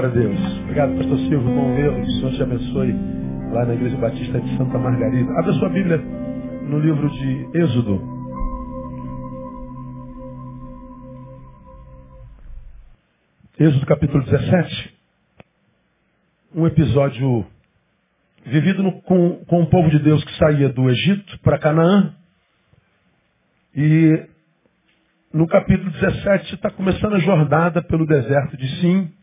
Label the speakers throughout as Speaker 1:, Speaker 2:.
Speaker 1: glória a Deus. Obrigado, pastor Silvio, bom vê-lo. Que o Senhor te abençoe lá na Igreja Batista de Santa Margarida. Abra sua Bíblia no livro de Êxodo. Êxodo capítulo 17. Um episódio vivido no, com, com o povo de Deus que saía do Egito para Canaã. E no capítulo 17 está começando a jornada pelo deserto de Sim.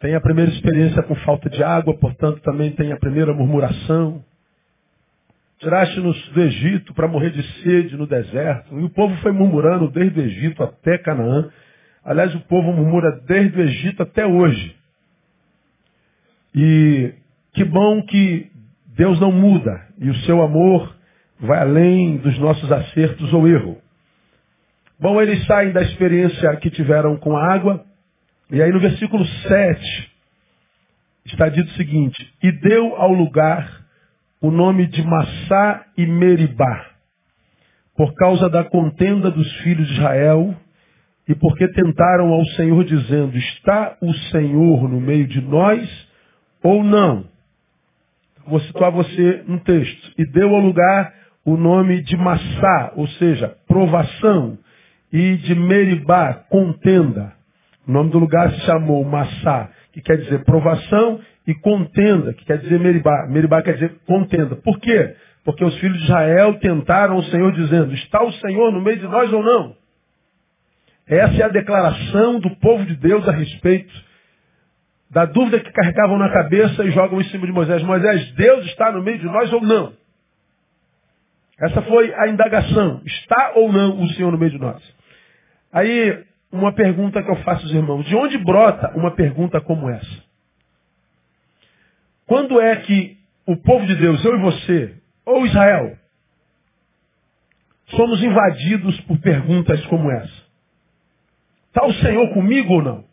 Speaker 1: Tem a primeira experiência com falta de água, portanto também tem a primeira murmuração. Tiraste-nos do Egito para morrer de sede no deserto. E o povo foi murmurando desde o Egito até Canaã. Aliás, o povo murmura desde o Egito até hoje. E que bom que Deus não muda e o seu amor vai além dos nossos acertos ou erro. Bom, eles saem da experiência que tiveram com a água, e aí no versículo 7 está dito o seguinte: E deu ao lugar o nome de Massá e Meribá, por causa da contenda dos filhos de Israel, e porque tentaram ao Senhor dizendo: Está o Senhor no meio de nós ou não? Vou situar você no texto. E deu ao lugar o nome de Massá, ou seja, provação, e de Meribá, contenda. O nome do lugar se chamou Massá, que quer dizer provação, e contenda, que quer dizer Meribá. Meribá quer dizer contenda. Por quê? Porque os filhos de Israel tentaram o Senhor dizendo, está o Senhor no meio de nós ou não? Essa é a declaração do povo de Deus a respeito da dúvida que carregavam na cabeça e jogam em cima de Moisés. Moisés, Deus está no meio de nós ou não? Essa foi a indagação. Está ou não o Senhor no meio de nós? Aí, uma pergunta que eu faço aos irmãos. De onde brota uma pergunta como essa? Quando é que o povo de Deus, eu e você, ou Israel, somos invadidos por perguntas como essa? Está o Senhor comigo ou não?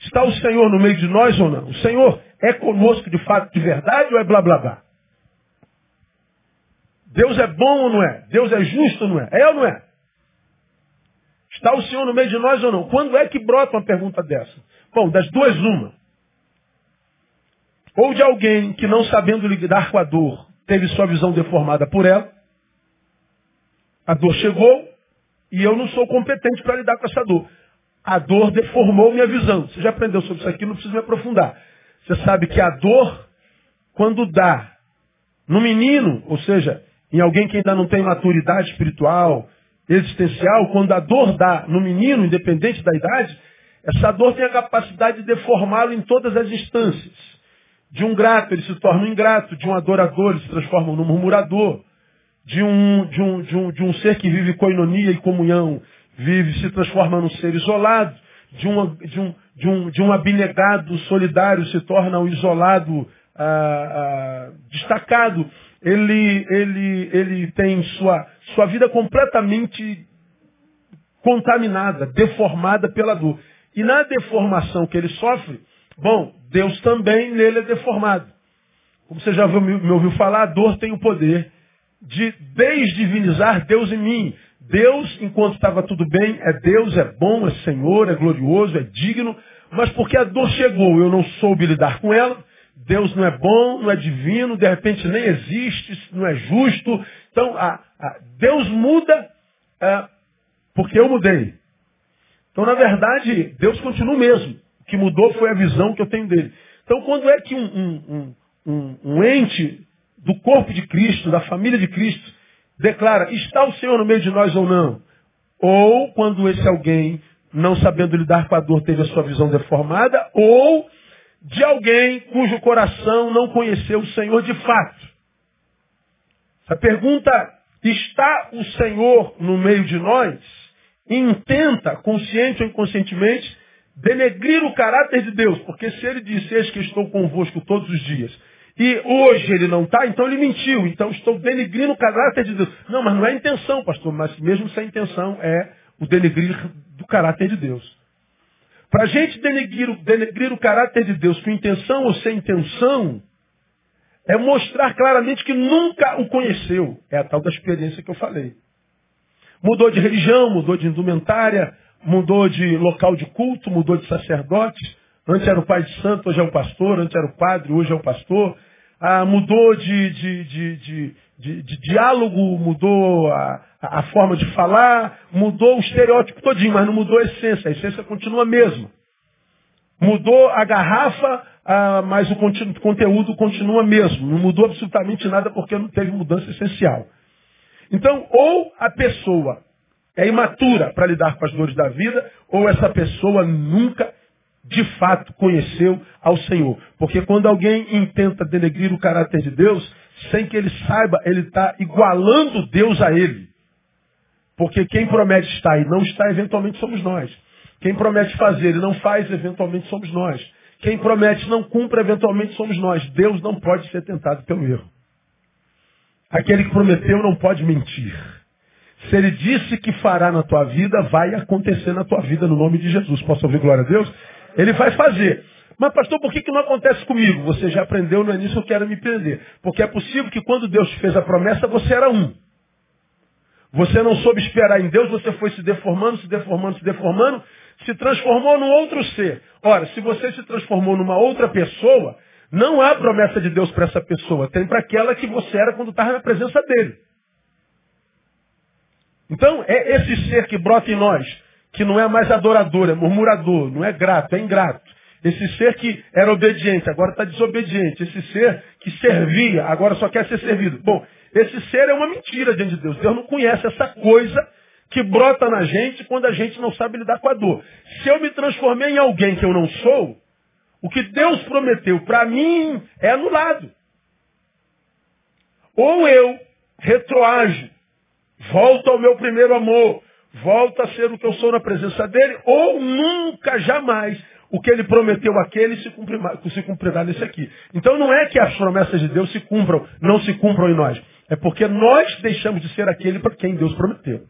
Speaker 1: Está o Senhor no meio de nós ou não? O Senhor é conosco de fato, de verdade, ou é blá blá blá? Deus é bom ou não é? Deus é justo ou não é? É ou não é? Está o Senhor no meio de nós ou não? Quando é que brota uma pergunta dessa? Bom, das duas, uma. Ou de alguém que não sabendo lidar com a dor, teve sua visão deformada por ela. A dor chegou e eu não sou competente para lidar com essa dor. A dor deformou minha visão. Você já aprendeu sobre isso aqui, não precisa me aprofundar. Você sabe que a dor, quando dá no menino, ou seja, em alguém que ainda não tem maturidade espiritual, existencial, quando a dor dá no menino, independente da idade, essa dor tem a capacidade de deformá-lo em todas as instâncias. De um grato, ele se torna um ingrato, de um adorador, ele se transforma num murmurador, de um, de um, de um, de um ser que vive coinonia e comunhão, vive, se transforma num ser isolado, de, uma, de, um, de, um, de um abnegado solidário se torna um isolado ah, ah, destacado. Ele, ele, ele tem sua, sua vida completamente contaminada, deformada pela dor. E na deformação que ele sofre, bom, Deus também nele é deformado. Como você já me ouviu falar, a dor tem o poder de desdivinizar Deus em mim. Deus, enquanto estava tudo bem, é Deus, é bom, é Senhor, é glorioso, é digno, mas porque a dor chegou, eu não soube lidar com ela, Deus não é bom, não é divino, de repente nem existe, não é justo. Então, a, a, Deus muda é, porque eu mudei. Então, na verdade, Deus continua o mesmo. O que mudou foi a visão que eu tenho dele. Então, quando é que um, um, um, um ente do corpo de Cristo, da família de Cristo, declara, está o Senhor no meio de nós ou não? Ou quando esse alguém, não sabendo lidar com a dor, teve a sua visão deformada, ou de alguém cujo coração não conheceu o Senhor de fato. A pergunta, está o Senhor no meio de nós? Intenta, consciente ou inconscientemente, denegrir o caráter de Deus. Porque se ele disse, eis que estou convosco todos os dias, e hoje ele não está, então ele mentiu. Então estou denegrindo o caráter de Deus. Não, mas não é intenção, pastor. Mas mesmo sem intenção é o denegrir do caráter de Deus. Para a gente denegrir, denegrir o caráter de Deus com intenção ou sem intenção, é mostrar claramente que nunca o conheceu. É a tal da experiência que eu falei. Mudou de religião, mudou de indumentária, mudou de local de culto, mudou de sacerdote. Antes era o pai de santo, hoje é o pastor. Antes era o padre, hoje é o pastor. Ah, mudou de, de, de, de, de diálogo, mudou a, a, forma de falar, mudou o estereótipo todinho, mas não mudou a essência. A essência continua a mesma. Mudou a garrafa, mas o conteúdo continua mesmo. Não mudou absolutamente nada porque não teve mudança essencial. Então, ou a pessoa é imatura para lidar com as dores da vida, ou essa pessoa nunca de fato conheceu ao Senhor. Porque quando alguém intenta denegrir o caráter de Deus, sem que ele saiba, ele está igualando Deus a ele. Porque quem promete estar e não está, eventualmente somos nós. Quem promete fazer e não faz, eventualmente somos nós. Quem promete não cumpre, eventualmente somos nós. Deus não pode ser tentado pelo erro. Aquele que prometeu não pode mentir. Se ele disse que fará na tua vida, vai acontecer na tua vida no nome de Jesus. Posso ouvir glória a Deus? Ele vai fazer. Mas, pastor, por que, que não acontece comigo? Você já aprendeu, não é nisso que eu quero me prender. Porque é possível que quando Deus fez a promessa, você era um. Você não soube esperar em Deus, você foi se deformando, se deformando, se deformando, se transformou num outro ser. Ora, se você se transformou numa outra pessoa, não há promessa de Deus para essa pessoa. Tem para aquela que você era quando estava na presença dele. Então, é esse ser que brota em nós, que não é mais adorador, é murmurador, não é grato, é ingrato. Esse ser que era obediente, agora está desobediente. Esse ser que servia, agora só quer ser servido. Bom, esse ser é uma mentira diante de Deus. Deus não conhece essa coisa que brota na gente quando a gente não sabe lidar com a dor. Se eu me transformei em alguém que eu não sou, o que Deus prometeu para mim é anulado. Ou eu retroajo, volto ao meu primeiro amor, volto a ser o que eu sou na presença dele, ou nunca, jamais, o que ele prometeu àquele se cumprirá, se cumprirá nesse aqui. Então não é que as promessas de Deus se cumpram, não se cumpram em nós. É porque nós deixamos de ser aquele para quem Deus prometeu.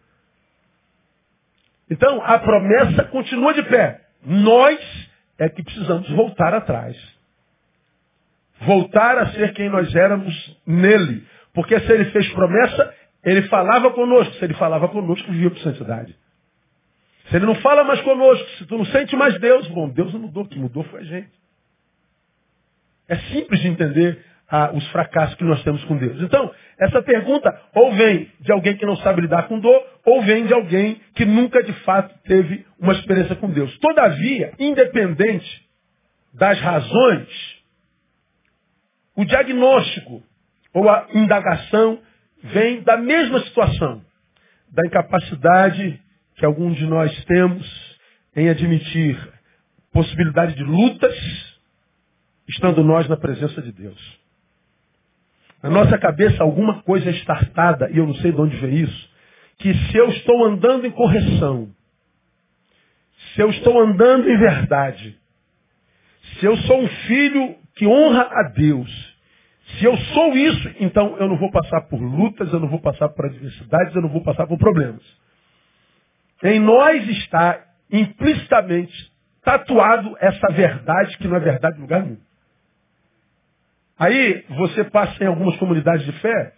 Speaker 1: Então, a promessa continua de pé. Nós é que precisamos voltar atrás. Voltar a ser quem nós éramos nele. Porque se ele fez promessa, ele falava conosco. Se ele falava conosco, vivia por santidade. Se ele não fala mais conosco, se tu não sente mais Deus, bom, Deus não mudou, o que mudou foi a gente. É simples de entender ah, os fracassos que nós temos com Deus. Então, essa pergunta ou vem de alguém que não sabe lidar com dor, ou vem de alguém que nunca de fato teve uma experiência com Deus. Todavia, independente das razões, o diagnóstico ou a indagação vem da mesma situação, da incapacidade que alguns de nós temos em admitir possibilidade de lutas, estando nós na presença de Deus. Na nossa cabeça alguma coisa é estartada, e eu não sei de onde vem isso, que se eu estou andando em correção, se eu estou andando em verdade, se eu sou um filho que honra a Deus, se eu sou isso, então eu não vou passar por lutas, eu não vou passar por adversidades, eu não vou passar por problemas. Em nós está implicitamente tatuado essa verdade que não é verdade em lugar nenhum. Aí você passa em algumas comunidades de fé,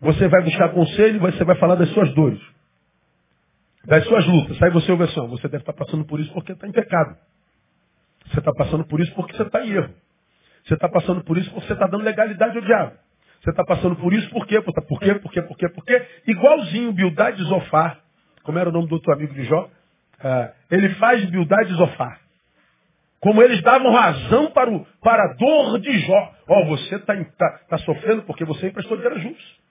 Speaker 1: você vai buscar conselho, você vai falar das suas dores, das suas lutas. Aí você ouve assim, você deve estar passando por isso porque está em pecado. Você está passando por isso porque você está em erro. Você está passando por isso porque você está dando legalidade ao diabo. Você está passando por isso por quê? Por quê? Por quê? Por quê? Por quê? Igualzinho Bildade Zofar, como era o nome do outro amigo de Jó, uh, ele faz Bildade Zofar. Como eles davam razão para, o, para a dor de Jó. Ó, oh, você está tá, tá sofrendo porque você emprestou dinheiro justo.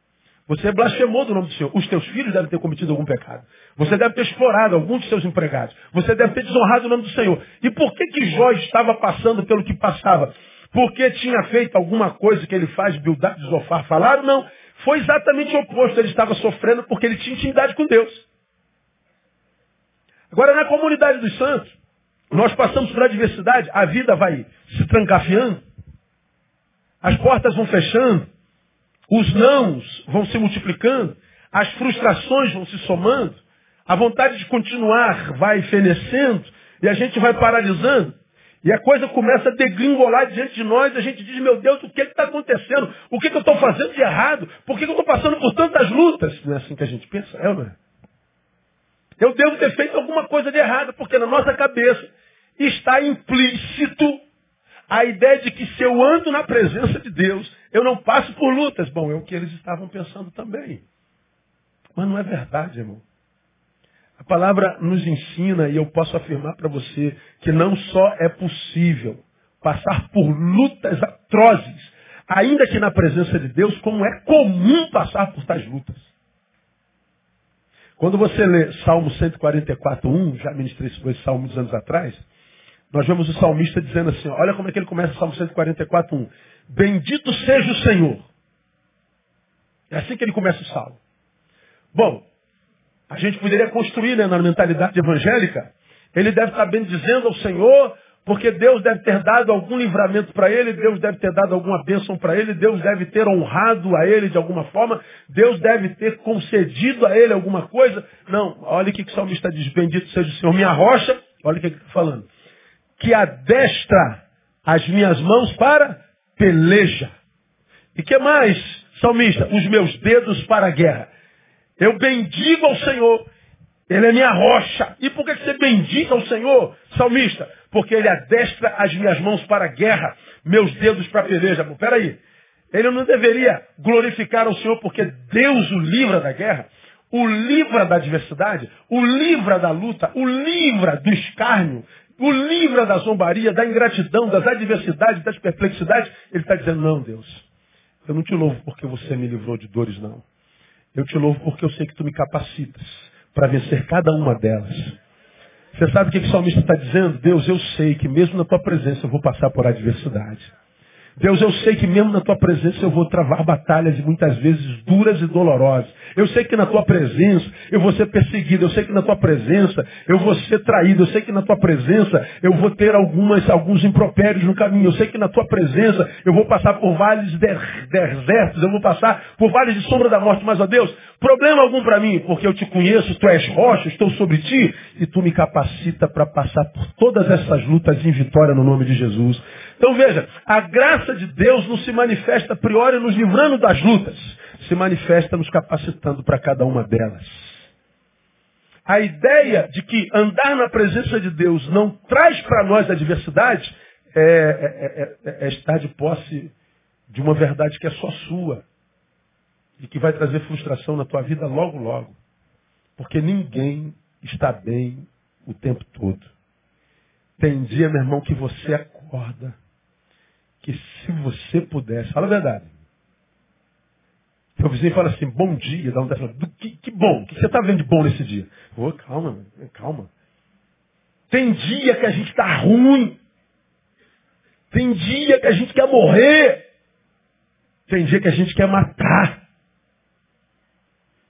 Speaker 1: Você blasfemou do nome do Senhor. Os teus filhos devem ter cometido algum pecado. Você deve ter explorado alguns de seus empregados. Você deve ter desonrado o nome do Senhor. E por que que Jó estava passando pelo que passava? Porque tinha feito alguma coisa que ele faz, Bildad de Zofar, falaram? Não. Foi exatamente o oposto. Ele estava sofrendo porque ele tinha intimidade com Deus. Agora, na comunidade dos santos, nós passamos por adversidade, a vida vai se trancafiando, as portas vão fechando, os nãos vão se multiplicando, as frustrações vão se somando, a vontade de continuar vai fenecendo e a gente vai paralisando. E a coisa começa a degringolar diante de nós, e a gente diz, meu Deus, o que está acontecendo? O que, que eu estou fazendo de errado? Por que, que eu estou passando por tantas lutas? Não é assim que a gente pensa, é ou não é? Eu devo ter feito alguma coisa de errado, porque na nossa cabeça está implícito a ideia de que se eu ando na presença de Deus, eu não passo por lutas. Bom, é o que eles estavam pensando também. Mas não é verdade, irmão. A palavra nos ensina, e eu posso afirmar para você, que não só é possível passar por lutas atrozes, ainda que na presença de Deus, como é comum passar por tais lutas. Quando você lê Salmo 144.1, já ministrei esse salmo muitos anos atrás, nós vemos o salmista dizendo assim, olha como é que ele começa o Salmo 144.1. Bendito seja o Senhor. É assim que ele começa o salmo. Bom, a gente poderia construir né, na mentalidade evangélica, ele deve estar bendizendo ao Senhor, porque Deus deve ter dado algum livramento para ele, Deus deve ter dado alguma bênção para ele, Deus deve ter honrado a ele de alguma forma, Deus deve ter concedido a ele alguma coisa. Não, olha o que o salmista diz, bendito seja o Senhor, minha rocha, olha o que ele está falando, que adestra as minhas mãos para peleja. E que mais, salmista? Os meus dedos para a guerra. Eu bendigo ao Senhor. Ele é minha rocha. E por que você bendiga ao Senhor, salmista? Porque ele adestra as minhas mãos para a guerra, meus dedos para a peleja. Peraí. Ele não deveria glorificar ao Senhor porque Deus o livra da guerra, o livra da adversidade, o livra da luta, o livra do escárnio, o livra da zombaria, da ingratidão, das adversidades, das perplexidades. Ele está dizendo, não, Deus, eu não te louvo porque você me livrou de dores, não. Eu te louvo porque eu sei que tu me capacitas para vencer cada uma delas. Você sabe o que o salmista está dizendo? Deus, eu sei que mesmo na tua presença eu vou passar por adversidade. Deus, eu sei que mesmo na tua presença eu vou travar batalhas e muitas vezes duras e dolorosas. Eu sei que na tua presença eu vou ser perseguido. Eu sei que na tua presença eu vou ser traído. Eu sei que na tua presença eu vou ter algumas, alguns impropérios no caminho. Eu sei que na tua presença eu vou passar por vales desertos. Eu vou passar por vales de sombra da morte. Mas, ó Deus, problema algum para mim, porque eu te conheço, tu és rocha, estou sobre ti e tu me capacita para passar por todas essas lutas em vitória no nome de Jesus. Então veja, a graça de Deus não se manifesta a priori nos livrando das lutas, se manifesta nos capacitando para cada uma delas. A ideia de que andar na presença de Deus não traz para nós adversidade é, é, é, é, estar de posse de uma verdade que é só sua e que vai trazer frustração na tua vida logo, logo. Porque ninguém está bem o tempo todo. Tem dia, meu irmão, que você acorda que se você pudesse, fala a verdade. Seu vizinho fala assim, bom dia, dá um fala, que, que bom, o que você está vendo de bom nesse dia? Ô, calma, calma. Tem dia que a gente está ruim. Tem dia que a gente quer morrer. Tem dia que a gente quer matar.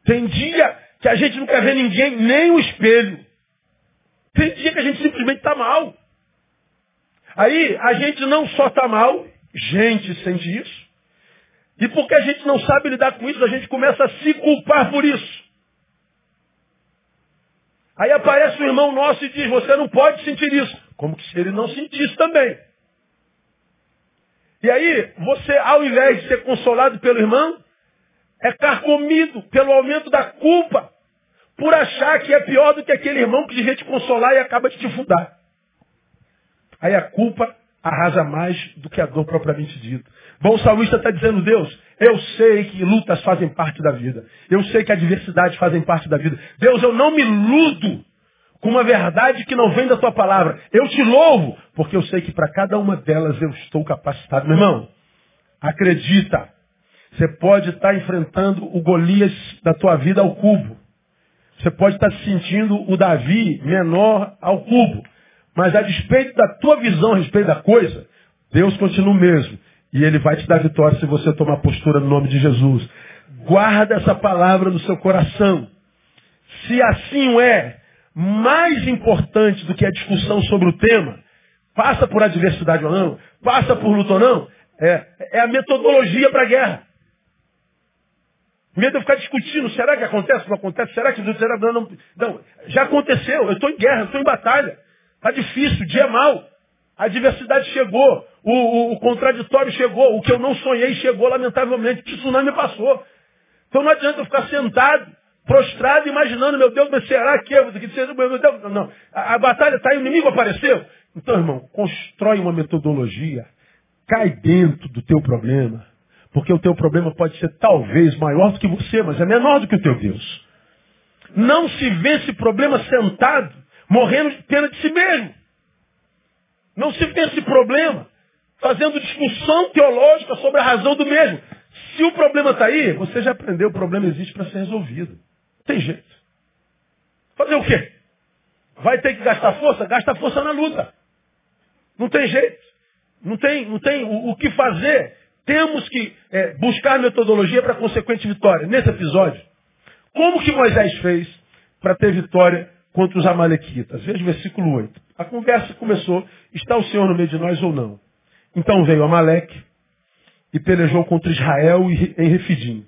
Speaker 1: Tem dia que a gente não quer ver ninguém, nem o espelho. Tem dia que a gente simplesmente está mal. Aí a gente não só está mal, gente sente isso. E porque a gente não sabe lidar com isso, a gente começa a se culpar por isso. Aí aparece um irmão nosso e diz, você não pode sentir isso. Como que se ele não sentisse também. E aí, você, ao invés de ser consolado pelo irmão, é carcomido pelo aumento da culpa, por achar que é pior do que aquele irmão que devia te consolar e acaba de te fundar. Aí a culpa arrasa mais do que a dor propriamente dita. Bom, o salmista está dizendo, Deus, eu sei que lutas fazem parte da vida. Eu sei que adversidades fazem parte da vida. Deus, eu não me iludo com uma verdade que não vem da tua palavra. Eu te louvo, porque eu sei que para cada uma delas eu estou capacitado. Meu irmão, acredita. Você pode estar enfrentando o Golias da tua vida ao cubo. Você pode estar se sentindo o Davi menor ao cubo. Mas a despeito da tua visão a respeito da coisa, Deus continua o mesmo. E Ele vai te dar vitória se você tomar postura no nome de Jesus. Guarda essa palavra no seu coração. Se assim é, mais importante do que a discussão sobre o tema, passa por adversidade ou não, passa por luta ou não, é, é a metodologia para a guerra. Em vez de eu ficar discutindo, será que acontece, não acontece, será que será, não, não, não, já aconteceu, eu estou em guerra, estou em batalha. Está difícil, o dia é mau. A adversidade chegou, o, o, o, contraditório chegou, o que eu não sonhei chegou, lamentavelmente, o tsunami passou. Então não adianta eu ficar sentado prostrado, imaginando, meu Deus, mas será que eu, que seja, meu Deus, não, a, a batalha está aí, o inimigo apareceu. Então, irmão, constrói uma metodologia, cai dentro do teu problema, porque o teu problema pode ser talvez maior do que você, mas é menor do que o teu Deus. Não se vence problema sentado, morrendo de pena de si mesmo. Não se vence problema fazendo discussão teológica sobre a razão do mesmo. Se o problema está aí, você já aprendeu, o problema existe para ser resolvido. Não tem jeito. Fazer o quê? Vai ter que gastar força? Gasta força na luta. Não tem jeito. Não tem, não tem o, o que fazer. Temos que é, buscar metodologia para consequente vitória. Nesse episódio, como que Moisés fez para ter vitória contra os amalequitas? Veja o versículo 8. A conversa começou, está o Senhor no meio de nós ou não? Então veio Amaleque e pelejou contra Israel em Refidim.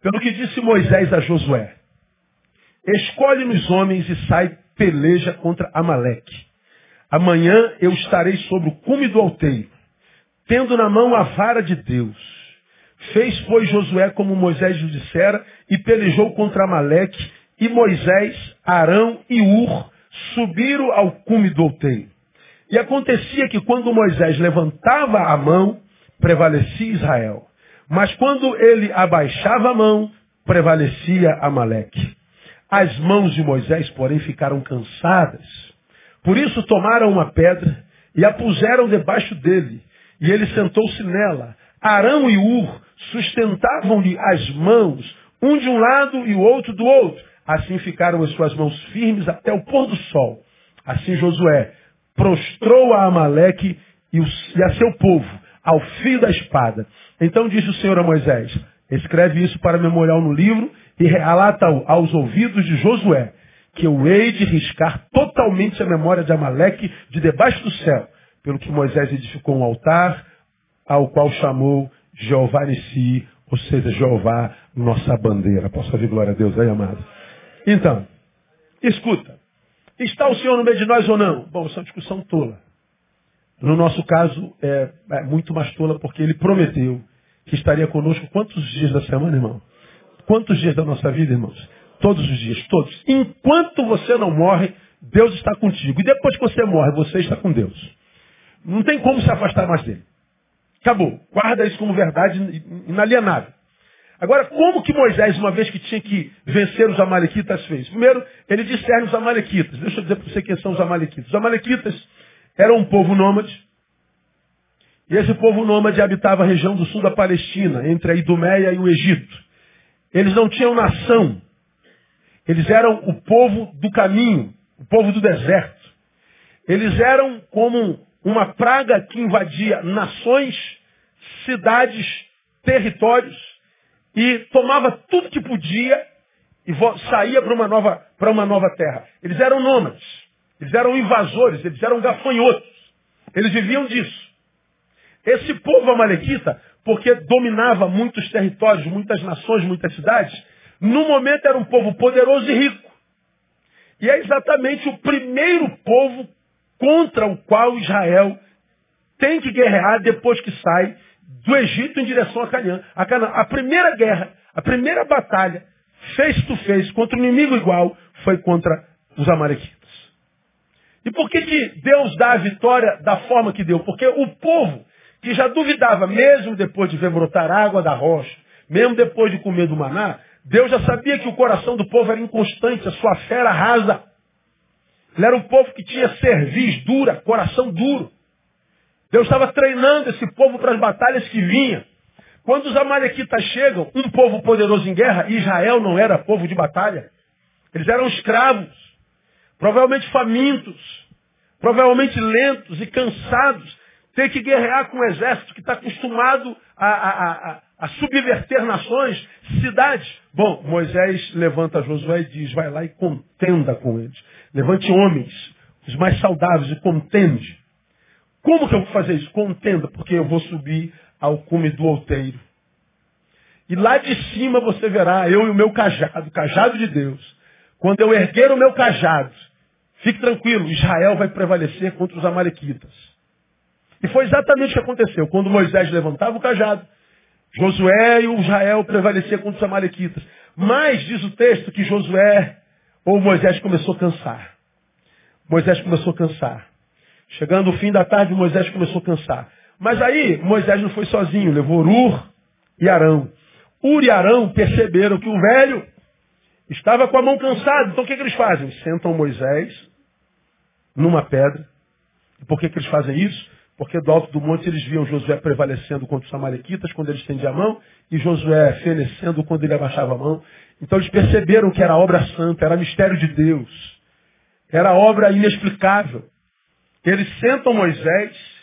Speaker 1: Pelo que disse Moisés a Josué, escolhe-nos homens e sai peleja contra Amaleque. Amanhã eu estarei sobre o cume do alteiro, tendo na mão a vara de Deus. Fez, pois, Josué como Moisés lhe dissera, e pelejou contra Amaleque, e Moisés, Arão e Ur subiram ao cume do alteiro. E acontecia que quando Moisés levantava a mão, prevalecia Israel. Mas quando ele abaixava a mão, prevalecia Amaleque. As mãos de Moisés, porém, ficaram cansadas. Por isso tomaram uma pedra e a puseram debaixo dele. E ele sentou-se nela. Arão e Ur sustentavam-lhe as mãos, um de um lado e o outro do outro. Assim ficaram as suas mãos firmes até o pôr do sol. Assim Josué prostrou a Amaleque e, a seu povo, ao fio da espada. Então disse o Senhor a Moisés, escreve isso para memorial no livro e relata-o aos ouvidos de Josué, que eu hei de riscar totalmente a memória de Amaleque de debaixo do céu, pelo que Moisés edificou um altar, ao qual chamou Jeová Nissi, ou seja, Jeová, nossa bandeira. Posso ouvir glória a Deus aí, amado? Então, escuta. Está o Senhor no meio de nós ou não? Bom, isso é uma discussão tola. No nosso caso, é, é muito mais tola porque ele prometeu que estaria conosco quantos dias da semana, irmão? Quantos dias da nossa vida, irmãos? Todos os dias, todos. Enquanto você não morre, Deus está contigo. E depois que você morre, você está com Deus. Não tem como se afastar mais dele. Acabou. Guarda isso como verdade inalienável. Agora, como que Moisés, uma vez que tinha que vencer os amalequitas, fez? Primeiro, ele discerne os amalequitas. Deixa eu dizer para você quem são os amalequitas. Os amalequitas eram um povo nômade. E esse povo nômade habitava a região do sul da Palestina, entre a Idumeia e o Egito. Eles não tinham nação. Eles eram o povo do caminho, o povo do deserto. Eles eram como uma praga que invadia nações, cidades, territórios e tomava tudo que podia e saía para uma nova, para uma nova terra. Eles eram nômades, eles eram invasores, eles eram gafanhotos. Eles viviam disso. Esse povo amalequita, porque dominava muitos territórios, muitas nações, muitas cidades, no momento era um povo poderoso e rico. E é exatamente o primeiro povo contra o qual Israel tem que guerrear depois que sai do Egito em direção a Canaã. A, primeira guerra, a primeira batalha, face to face, contra um inimigo igual, foi contra os amalequitas. E por que, que Deus dá a vitória da forma que deu? Porque o povo que já duvidava, mesmo depois de ver brotar água da rocha, mesmo depois de comer do maná, Deus já sabia que o coração do povo era inconstante, a sua fé era rasa. Ele era um povo que tinha cerviz dura, coração duro. Deus estava treinando esse povo para as batalhas que vinham. Quando os amalequitas chegam, um povo poderoso em guerra, Israel não era povo de batalha. Eles eram escravos, provavelmente famintos, provavelmente lentos e cansados, ter que guerrear com um exército que está acostumado a, a, a, a, subverter nações, cidades. Bom, Moisés levanta Josué e diz, vai lá e contenda com eles. Levante homens, os mais saudáveis, e contende. Como que eu vou fazer isso? Contenda, porque eu vou subir ao cume do outeiro. E lá de cima você verá eu e o meu cajado, o cajado de Deus. Quando eu erguer o meu cajado, fique tranquilo, Israel vai prevalecer contra os amalequitas. E foi exatamente o que aconteceu. Quando Moisés levantava o cajado, Josué e o Israel prevaleciam contra os amalequitas. Mas diz o texto que Josué ou Moisés começou a cansar. Moisés começou a cansar. Chegando o fim da tarde, Moisés começou a cansar. Mas aí, Moisés não foi sozinho, levou Ur e Arão. Ur e Arão perceberam que o velho estava com a mão cansada. Então o que, que eles fazem? Sentam Moisés numa pedra. E por que, que eles fazem isso? Porque do alto do monte eles viam Josué prevalecendo contra os amalequitas quando ele estendia a mão e Josué fenecendo quando ele abaixava a mão. Então eles perceberam que era obra santa, era mistério de Deus. Era obra inexplicável. Eles sentam Moisés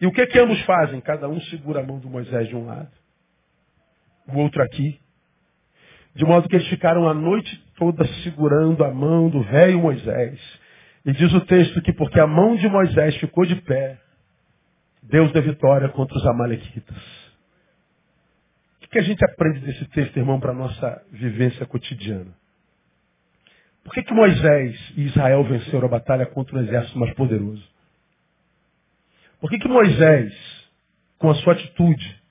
Speaker 1: e o que que ambos fazem? Cada um segura a mão do Moisés de um lado, o outro aqui. De modo que eles ficaram a noite toda segurando a mão do velho Moisés. E diz o texto que porque a mão de Moisés ficou de pé, Deus deu vitória contra os amalequitas. O que a gente aprende desse texto, irmão, para a nossa vivência cotidiana? Por que, que Moisés e Israel venceram a batalha contra um exército mais poderoso? Por que, que Moisés, com a sua atitude,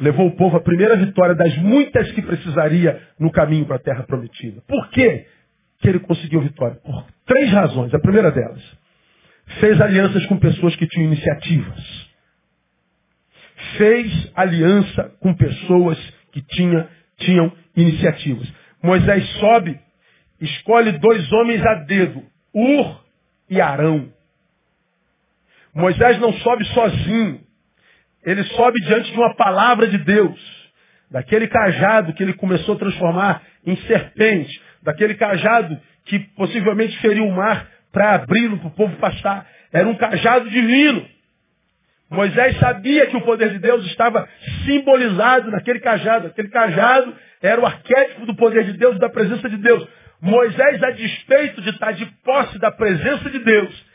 Speaker 1: levou o povo à primeira vitória das muitas que precisaria no caminho para a terra prometida? Por que, que ele conseguiu vitória? Por três razões. A primeira delas, Fez alianças com pessoas que tinham iniciativas. Fez aliança com pessoas que tinha, tinham iniciativas. Moisés sobe, escolhe dois homens a dedo, Ur e Arão. Moisés não sobe sozinho. Ele sobe diante de uma palavra de Deus. Daquele cajado que ele começou a transformar em serpente. Daquele cajado que possivelmente feriu o mar para abri-lo para o povo passar. Era um cajado divino. Moisés sabia que o poder de Deus estava simbolizado naquele cajado. Aquele cajado era o arquétipo do poder de Deus e da presença de Deus. Moisés, a despeito de estar de posse da presença de Deus,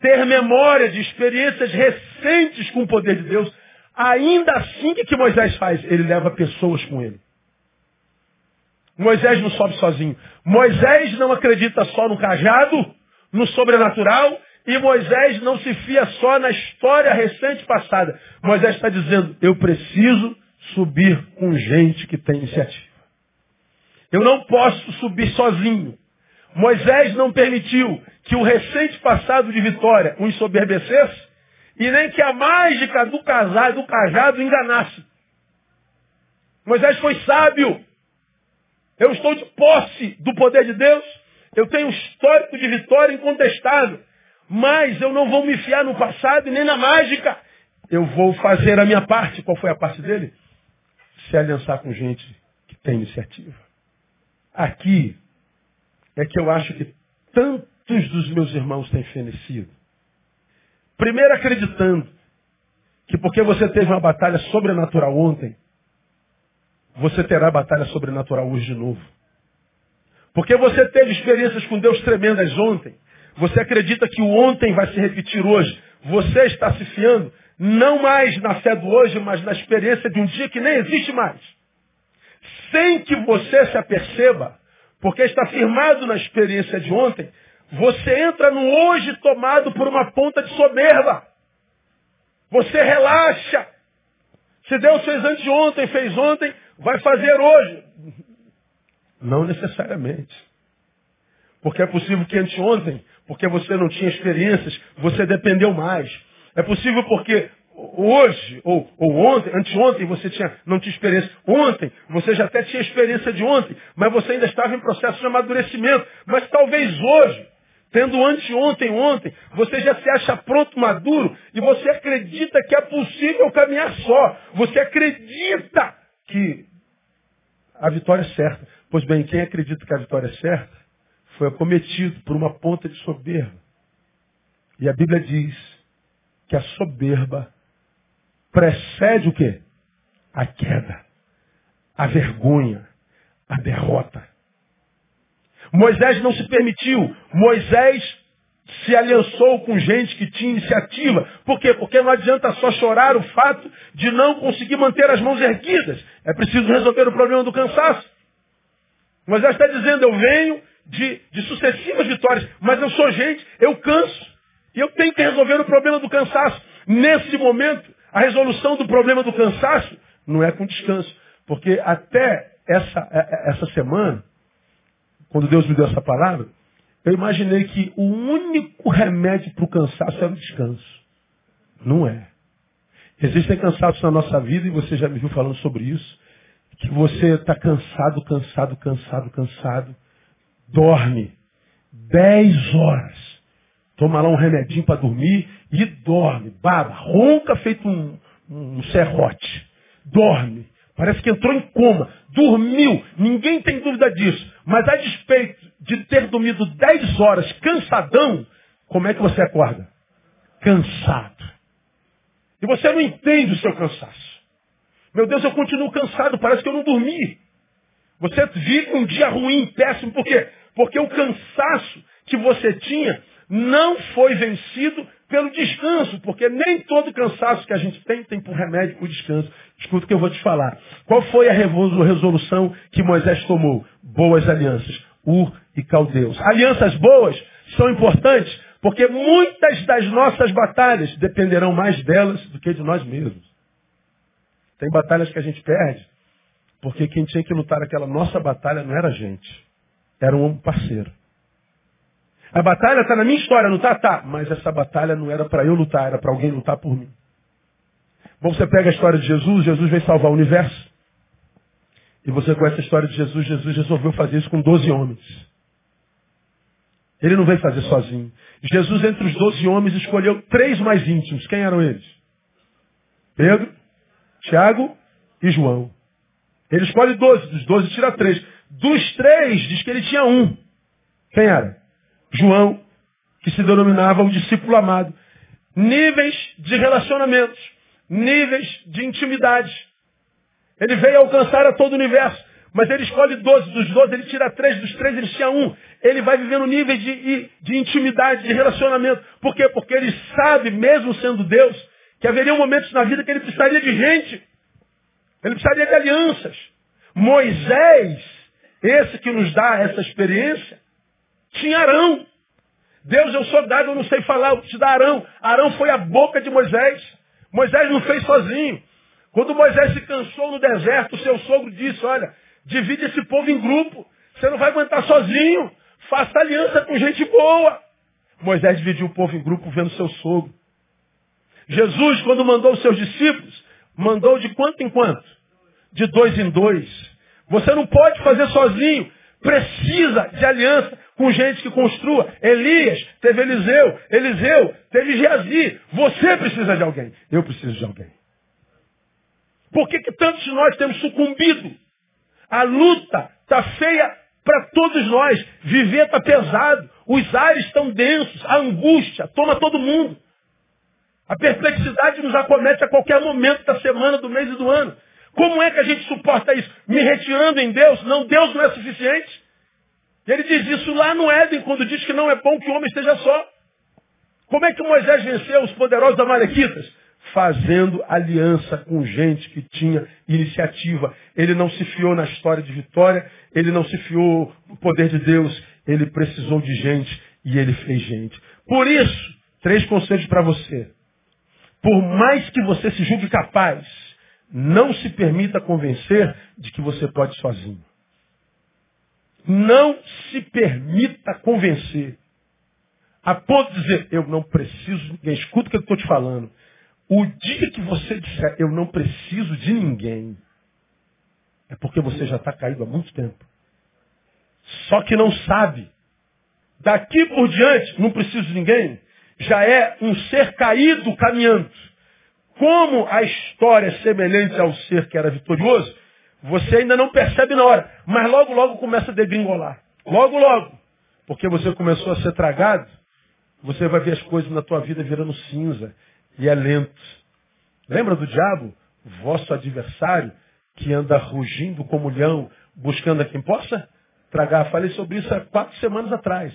Speaker 1: ter memória de experiências recentes com o poder de Deus, ainda assim, o que, que Moisés faz? Ele leva pessoas com ele. Moisés não sobe sozinho. Moisés não acredita só no cajado, no sobrenatural, e Moisés não se fia só na história recente passada. Moisés está dizendo, eu preciso subir com gente que tem iniciativa. Eu não posso subir sozinho. Moisés não permitiu que o recente passado de vitória o ensoberbecesse e nem que a mágica do casado, do cajado enganasse. Moisés foi sábio. Eu estou de posse do poder de Deus eu tenho um histórico de vitória incontestável. Mas eu não vou me fiar no passado e nem na mágica. Eu vou fazer a minha parte. Qual foi a parte dele? Se aliançar com gente que tem iniciativa. Aqui é que eu acho que tantos dos meus irmãos têm fenecido. Primeiro acreditando que porque você teve uma batalha sobrenatural ontem, você terá batalha sobrenatural hoje de novo. Porque você teve experiências com Deus tremendas ontem. Você acredita que o ontem vai se repetir hoje. Você está se fiando não mais na fé do hoje, mas na experiência de um dia que nem existe mais. Sem que você se aperceba, porque está firmado na experiência de ontem, você entra no hoje tomado por uma ponta de soberba. Você relaxa. Se Deus fez anteontem, fez ontem, vai fazer hoje. Não necessariamente. Porque é possível que anteontem, porque você não tinha experiências, você dependeu mais. É possível porque hoje, ou, ou ontem, anteontem, você tinha, não tinha experiência. Ontem, você já até tinha experiência de ontem, mas você ainda estava em processo de amadurecimento. Mas talvez hoje, tendo anteontem, ontem, você já se acha pronto, maduro, e você acredita que é possível caminhar só. Você acredita que a vitória é certa. Pois bem, quem acredita que a vitória é certa foi acometido por uma ponta de soberba. E a Bíblia diz que a soberba precede o quê? A queda, a vergonha, a derrota. Moisés não se permitiu. Moisés se aliançou com gente que tinha iniciativa. Por quê? Porque não adianta só chorar o fato de não conseguir manter as mãos erguidas. É preciso resolver o problema do cansaço. Moisés está dizendo, eu venho de, de sucessivas vitórias, mas eu sou gente, eu canso. E eu tenho que resolver o problema do cansaço. Nesse momento, a resolução do problema do cansaço não é com descanso. Porque até essa, é, é, essa semana, quando Deus me deu essa palavra, eu imaginei que o único remédio para o cansaço era o descanso. Não é. Existem cansaços na nossa vida, e você já me viu falando sobre isso, que você está cansado, cansado, cansado, cansado, dorme dez horas, toma lá um remedinho para dormir e dorme, baba, ronca feito um, um serrote, dorme. Parece que entrou em coma, dormiu, ninguém tem dúvida disso. Mas a despeito de ter dormido 10 horas cansadão, como é que você acorda? Cansado. E você não entende o seu cansaço. Meu Deus, eu continuo cansado, parece que eu não dormi. Você vive um dia ruim, péssimo, por quê? Porque o cansaço que você tinha não foi vencido pelo descanso, porque nem todo cansaço que a gente tem tem por remédio o descanso. Escuta o que eu vou te falar. Qual foi a resolução que Moisés tomou? Boas alianças. Ur e Caldeus. Alianças boas são importantes porque muitas das nossas batalhas dependerão mais delas do que de nós mesmos. Tem batalhas que a gente perde porque quem tinha que lutar aquela nossa batalha não era a gente, era um parceiro. A batalha está na minha história, não está? Tá. Mas essa batalha não era para eu lutar, era para alguém lutar por mim. Bom, você pega a história de Jesus, Jesus veio salvar o universo. E você conhece a história de Jesus, Jesus resolveu fazer isso com 12 homens. Ele não veio fazer sozinho. Jesus, entre os 12 homens, escolheu três mais íntimos. Quem eram eles? Pedro, Tiago e João. Ele escolhe 12, dos 12 tira três. Dos três, diz que ele tinha um. Quem era? João, que se denominava o discípulo amado. Níveis de relacionamentos, níveis de intimidade. Ele veio alcançar a todo o universo, mas ele escolhe 12. Dos 12 ele tira três, dos três ele tinha um. Ele vai vivendo níveis de, de intimidade, de relacionamento. Por quê? Porque ele sabe, mesmo sendo Deus, que haveria momentos na vida que ele precisaria de gente. Ele precisaria de alianças. Moisés, esse que nos dá essa experiência, tinha Arão. Deus, eu sou dado, eu não sei falar, eu te dar Arão. Arão foi a boca de Moisés. Moisés não fez sozinho. Quando Moisés se cansou no deserto, o seu sogro disse, olha, divide esse povo em grupo. Você não vai aguentar sozinho. Faça aliança com gente boa. Moisés dividiu o povo em grupo vendo seu sogro. Jesus, quando mandou os seus discípulos, mandou de quanto em quanto? De dois em dois. Você não pode fazer sozinho. Precisa de aliança com gente que construa. Elias teve Eliseu. Eliseu teve Geazi. Você precisa de alguém. Eu preciso de alguém. Por que, que tantos de nós temos sucumbido? A luta está feia para todos nós. Viver está pesado. Os ares estão densos. A angústia toma todo mundo. A perplexidade nos acomete a qualquer momento da semana, do mês e do ano. Como é que a gente suporta isso? Me retirando em Deus? Não, Deus não é suficiente. Ele diz isso lá no Éden, quando diz que não é bom que o homem esteja só. Como é que Moisés venceu os poderosos amalequitas? Fazendo aliança com gente que tinha iniciativa. Ele não se fiou na história de vitória, ele não se fiou no poder de Deus, ele precisou de gente e ele fez gente. Por isso, três conselhos para você. Por mais que você se julgue capaz, não se permita convencer de que você pode sozinho. Não se permita convencer. A ponto de dizer, eu não preciso ninguém. Escuta o que eu estou te falando. O dia que você disser, eu não preciso de ninguém, é porque você já está caído há muito tempo. Só que não sabe. Daqui por diante, não preciso de ninguém, já é um ser caído caminhando. Como a história é semelhante ao ser que era vitorioso, você ainda não percebe na hora, mas logo, logo começa a degringolar. Logo, logo. Porque você começou a ser tragado, você vai ver as coisas na tua vida virando cinza. E é lento. Lembra do diabo? Vosso adversário, que anda rugindo como leão, buscando a quem possa tragar. Falei sobre isso há quatro semanas atrás.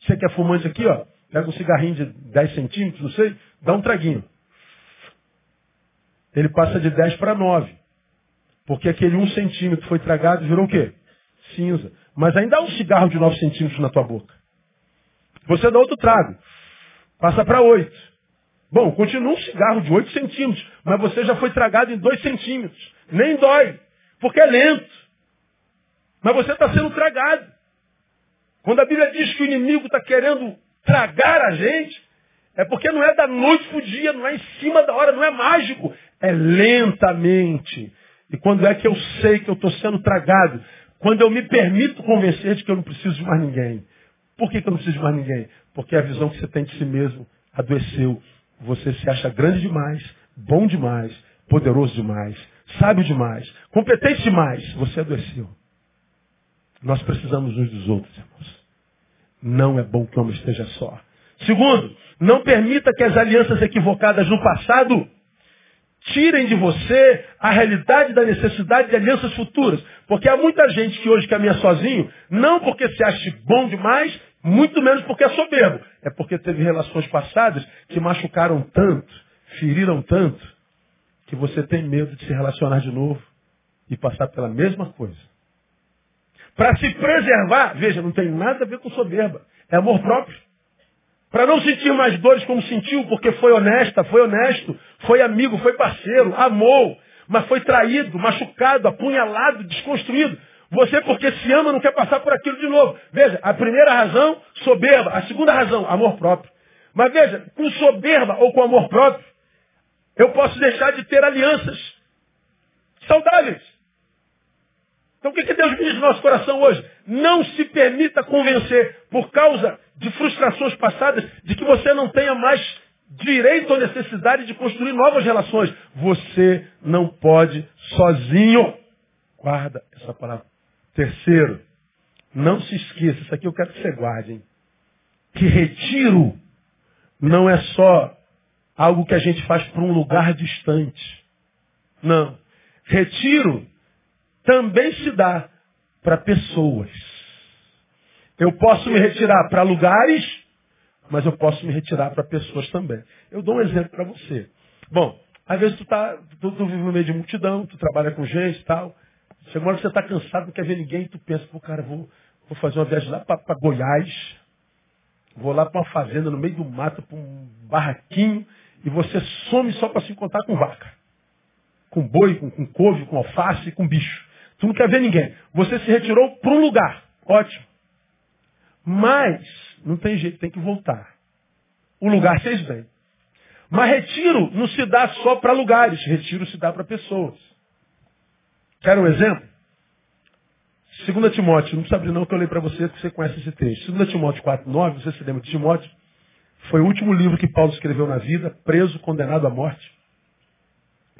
Speaker 1: Você que é fumante aqui, ó, pega um cigarrinho de 10 centímetros, não sei, dá um traguinho. Ele passa de 10 para 9. Porque aquele 1 centímetro foi tragado virou o quê? Cinza. Mas ainda há um cigarro de 9 centímetros na tua boca. Você dá outro trago. Passa para 8. Bom, continua um cigarro de 8 centímetros. Mas você já foi tragado em 2 centímetros. Nem dói. Porque é lento. Mas você está sendo tragado. Quando a Bíblia diz que o inimigo está querendo tragar a gente, é porque não é da noite para o dia, não é em cima da hora, não é mágico. É lentamente. E quando é que eu sei que eu estou sendo tragado? Quando eu me permito convencer de que eu não preciso de mais ninguém. Por que, que eu não preciso de mais ninguém? Porque a visão que você tem de si mesmo adoeceu. Você se acha grande demais, bom demais, poderoso demais, sábio demais, competente demais. Você adoeceu. Nós precisamos uns dos outros, irmãos. Não é bom que o homem esteja só. Segundo, não permita que as alianças equivocadas no passado tirem de você a realidade da necessidade de alianças futuras. Porque há muita gente que hoje caminha sozinho, não porque se ache bom demais, muito menos porque é soberbo. É porque teve relações passadas que machucaram tanto, feriram tanto, que você tem medo de se relacionar de novo e passar pela mesma coisa. Para se preservar, veja, não tem nada a ver com soberba. É amor próprio. Para não sentir mais dores como sentiu, porque foi honesta, foi honesto, foi amigo, foi parceiro, amou, mas foi traído, machucado, apunhalado, desconstruído. Você, porque se ama, não quer passar por aquilo de novo. Veja, a primeira razão, soberba. A segunda razão, amor próprio. Mas veja, com soberba ou com amor próprio, eu posso deixar de ter alianças saudáveis. Então o que, que Deus diz no nosso coração hoje? Não se permita convencer, por causa de frustrações passadas, de que você não tenha mais direito ou necessidade de construir novas relações. Você não pode sozinho. Guarda essa palavra. Terceiro, não se esqueça, isso aqui eu quero que você guarde, hein? que retiro não é só algo que a gente faz para um lugar distante. Não. Retiro também se dá para pessoas. Eu posso me retirar para lugares, mas eu posso me retirar para pessoas também. Eu dou um exemplo para você. Bom, às vezes tu, tá, tu, tu, vive no meio de multidão, tu trabalha com gente e tal. Chega uma hora que você está cansado, não quer ver ninguém, tu pensa, pô, cara, vou, vou fazer uma viagem lá para Goiás, vou lá para uma fazenda no meio do mato, para um barraquinho, e você some só para se encontrar com vaca. Com boi, com, com couve, com alface, com bicho. Tu não quer ver ninguém. Você se retirou para um lugar. Ótimo. Mas, não tem jeito, tem que voltar. O lugar fez bem. Mas retiro não se dá só para lugares, retiro se dá para pessoas. Quer um exemplo? 2 Timóteo, não precisa abrir não que eu leio para você, porque você conhece esse texto. 2 Timóteo 4, 9, você se lembra de Timóteo? Foi o último livro que Paulo escreveu na vida, preso, condenado à morte.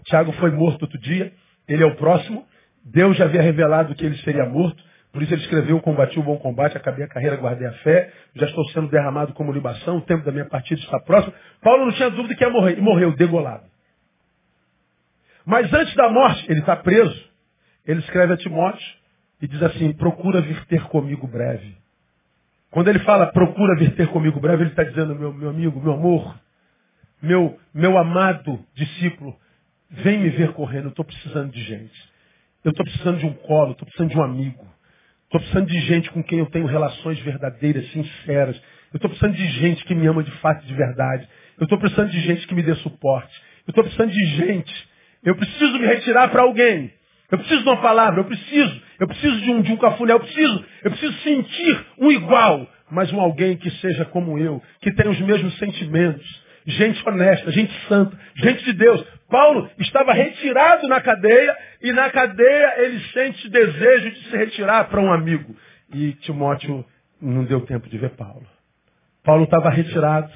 Speaker 1: Tiago foi morto outro dia, ele é o próximo. Deus já havia revelado que ele seria morto, por isso ele escreveu, combati o bom combate, acabei a carreira, guardei a fé, já estou sendo derramado como libação, o tempo da minha partida está próximo. Paulo não tinha dúvida que ia morrer, e morreu degolado. Mas antes da morte, ele está preso, ele escreve a Timóteo e diz assim, procura vir ter comigo breve. Quando ele fala procura vir ter comigo breve, ele está dizendo, meu, meu amigo, meu amor, meu, meu amado discípulo, vem me ver correndo, estou precisando de gente. Eu estou precisando de um colo, estou precisando de um amigo. Estou precisando de gente com quem eu tenho relações verdadeiras, sinceras. Eu estou precisando de gente que me ama de fato e de verdade. Eu estou precisando de gente que me dê suporte. Eu estou precisando de gente. Eu preciso me retirar para alguém. Eu preciso de uma palavra, eu preciso. Eu preciso de um, de um cafuné, eu preciso. Eu preciso sentir um igual, mas um alguém que seja como eu, que tenha os mesmos sentimentos. Gente honesta, gente santa, gente de Deus. Paulo estava retirado na cadeia e na cadeia ele sente desejo de se retirar para um amigo. E Timóteo não deu tempo de ver Paulo. Paulo estava retirado,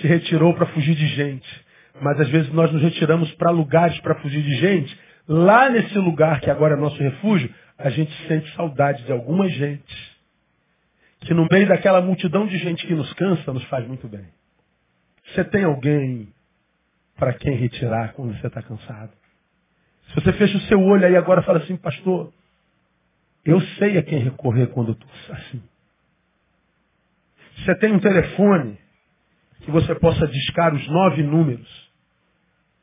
Speaker 1: se retirou para fugir de gente. Mas às vezes nós nos retiramos para lugares para fugir de gente. Lá nesse lugar que agora é nosso refúgio, a gente sente saudade de alguma gente. Que no meio daquela multidão de gente que nos cansa, nos faz muito bem. Você tem alguém para quem retirar quando você está cansado? Se você fecha o seu olho aí agora e fala assim, pastor, eu sei a quem recorrer quando eu estou assim. Você tem um telefone que você possa discar os nove números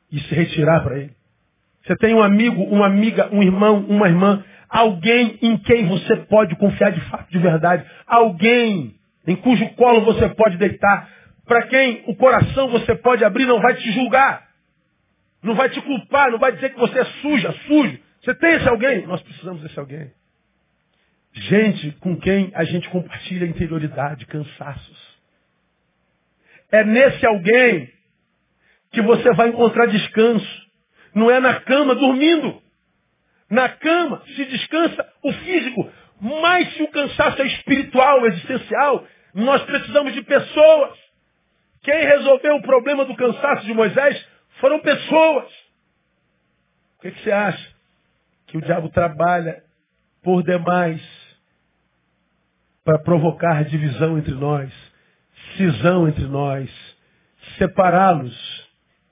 Speaker 1: e se retirar para ele. Você tem um amigo, uma amiga, um irmão, uma irmã, alguém em quem você pode confiar de fato, de verdade. Alguém em cujo colo você pode deitar. Para quem o coração você pode abrir, não vai te julgar. Não vai te culpar, não vai dizer que você é suja, sujo. Você tem esse alguém? Nós precisamos desse alguém. Gente com quem a gente compartilha interioridade, cansaços. É nesse alguém que você vai encontrar descanso. Não é na cama dormindo. Na cama se descansa o físico. Mas se o cansaço é espiritual, existencial, nós precisamos de pessoas. Quem resolveu o problema do cansaço de Moisés foram pessoas. O que, que você acha? Que o diabo trabalha por demais para provocar divisão entre nós, cisão entre nós, separá-los,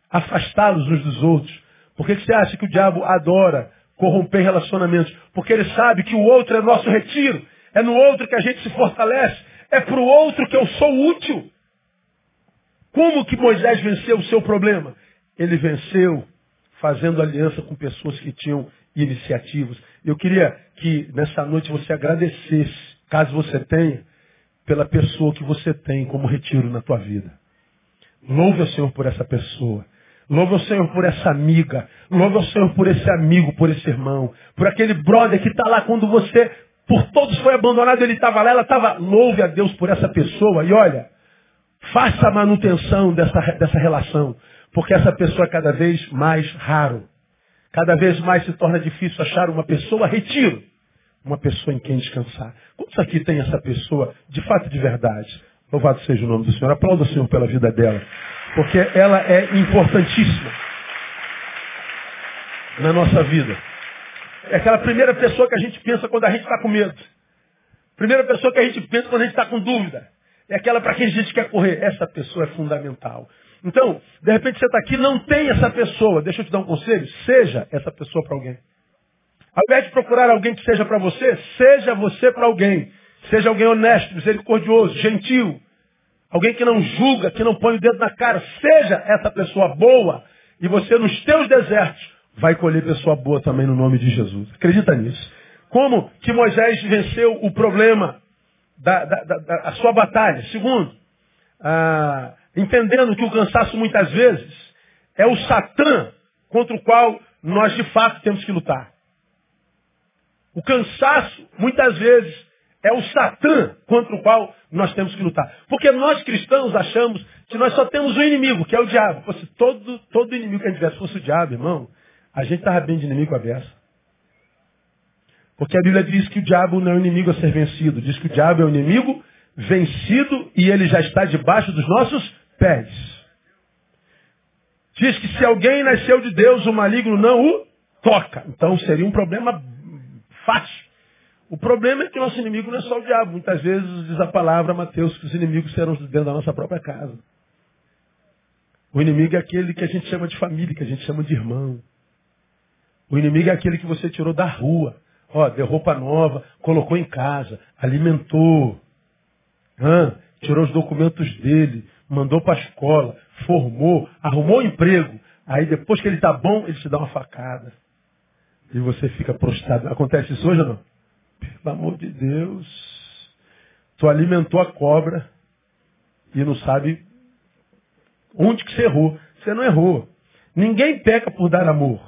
Speaker 1: afastá-los uns dos outros. Por que, que você acha que o diabo adora corromper relacionamentos? Porque ele sabe que o outro é nosso retiro, é no outro que a gente se fortalece, é para o outro que eu sou útil. Como que Moisés venceu o seu problema? Ele venceu fazendo aliança com pessoas que tinham iniciativas. Eu queria que nessa noite você agradecesse, caso você tenha, pela pessoa que você tem como retiro na tua vida. Louve o Senhor por essa pessoa. Louve o Senhor por essa amiga. Louve o Senhor por esse amigo, por esse irmão. Por aquele brother que está lá quando você, por todos foi abandonado, ele estava lá, ela estava. Louve a Deus por essa pessoa. E olha, faça a manutenção dessa, dessa relação. Porque essa pessoa é cada vez mais raro. Cada vez mais se torna difícil achar uma pessoa retiro. Uma pessoa em quem descansar. Quantos aqui tem essa pessoa de fato de verdade? Louvado seja o nome do Senhor. Aplauda o Senhor pela vida dela. Porque ela é importantíssima na nossa vida. É aquela primeira pessoa que a gente pensa quando a gente está com medo. Primeira pessoa que a gente pensa quando a gente está com dúvida. É aquela para quem a gente quer correr. Essa pessoa é fundamental. Então, de repente você está aqui, não tem essa pessoa. Deixa eu te dar um conselho. Seja essa pessoa para alguém. Ao invés de procurar alguém que seja para você, seja você para alguém. Seja alguém honesto, misericordioso, gentil. Alguém que não julga, que não põe o dedo na cara. Seja essa pessoa boa. E você, nos teus desertos, vai colher pessoa boa também no nome de Jesus. Acredita nisso. Como que Moisés venceu o problema da, da, da, sua batalha? Segundo, ah, entendendo que o cansaço muitas vezes é o Satã contra o qual nós de fato temos que lutar. O cansaço, muitas vezes, é o Satã contra o qual nós temos que lutar. Porque nós cristãos achamos que nós só temos um inimigo, que é o diabo. Se todo, todo inimigo que a gente tivesse fosse o diabo, irmão, a gente estava bem de inimigo beça. Porque a Bíblia diz que o diabo não é o inimigo a ser vencido. Diz que o diabo é o inimigo vencido e ele já está debaixo dos nossos pés. Diz que se alguém nasceu de Deus, o maligno não o toca. Então seria um problema fácil. O problema é que nosso inimigo não é só o diabo. Muitas vezes diz a palavra, Mateus, que os inimigos serão dentro da nossa própria casa. O inimigo é aquele que a gente chama de família, que a gente chama de irmão. O inimigo é aquele que você tirou da rua. Ó, deu roupa nova, colocou em casa, alimentou. Hã? Tirou os documentos dele, mandou para a escola, formou, arrumou um emprego. Aí depois que ele está bom, ele te dá uma facada. E você fica prostrado. Acontece isso hoje ou não? Pelo amor de Deus. Tu alimentou a cobra e não sabe onde que você errou. Você não errou. Ninguém peca por dar amor.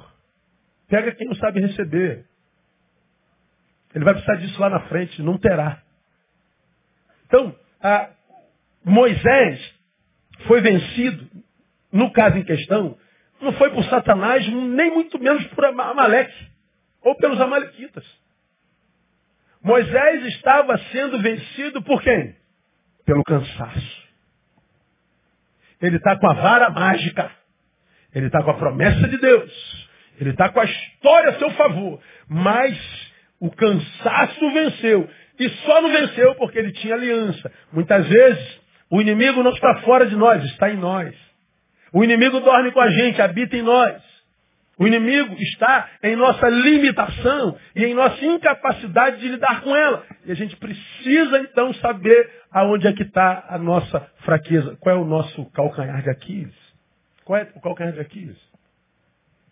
Speaker 1: Pega quem não sabe receber. Ele vai precisar disso lá na frente, não terá. Então, Moisés foi vencido, no caso em questão, não foi por Satanás, nem muito menos por Amaleque, ou pelos Amalequitas. Moisés estava sendo vencido por quem? Pelo cansaço. Ele está com a vara mágica. Ele está com a promessa de Deus. Ele está com a história a seu favor. Mas o cansaço venceu. E só não venceu porque ele tinha aliança. Muitas vezes, o inimigo não está fora de nós, está em nós. O inimigo dorme com a gente, habita em nós. O inimigo está em nossa limitação e em nossa incapacidade de lidar com ela. E a gente precisa então saber aonde é que está a nossa fraqueza. Qual é o nosso calcanhar de Aquiles? Qual é o calcanhar de Aquiles?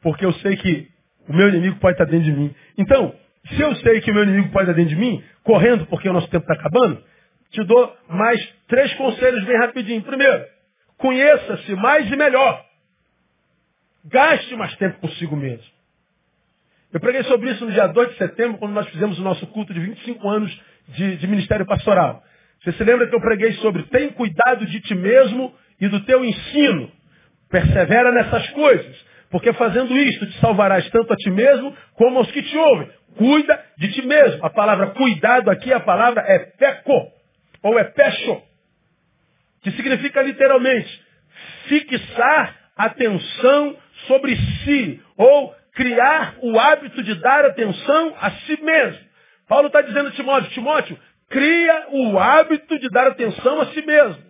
Speaker 1: Porque eu sei que o meu inimigo pode estar dentro de mim. Então, se eu sei que o meu inimigo pode estar dentro de mim, correndo porque o nosso tempo está acabando, te dou mais três conselhos bem rapidinho. Primeiro, conheça-se mais e melhor. Gaste mais tempo consigo mesmo. Eu preguei sobre isso no dia 2 de setembro, quando nós fizemos o nosso culto de 25 anos de, de ministério pastoral. Você se lembra que eu preguei sobre tem cuidado de ti mesmo e do teu ensino. Persevera nessas coisas, porque fazendo isto te salvarás tanto a ti mesmo como aos que te ouvem. Cuida de ti mesmo. A palavra cuidado aqui, a palavra é peco, ou é pecho, que significa literalmente fixar atenção sobre si, ou criar o hábito de dar atenção a si mesmo. Paulo está dizendo a Timóteo, Timóteo, cria o hábito de dar atenção a si mesmo.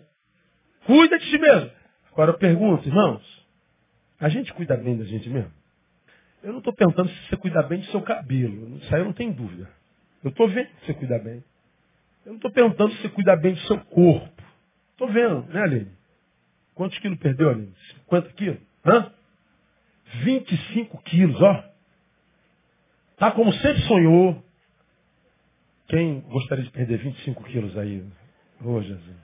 Speaker 1: Cuida de si mesmo. Agora eu pergunto, irmãos, a gente cuida bem da gente mesmo? Eu não estou perguntando se você cuida bem do seu cabelo. Isso aí eu não tenho dúvida. Eu estou vendo que você cuida bem. Eu não estou perguntando se você cuida bem do seu corpo. Estou vendo, né, Aline? Quantos quilos perdeu, Aline? 50 quilos? Hã? 25 quilos, ó. Tá como sempre sonhou. Quem gostaria de perder 25 quilos aí? Ô, oh, Jesus.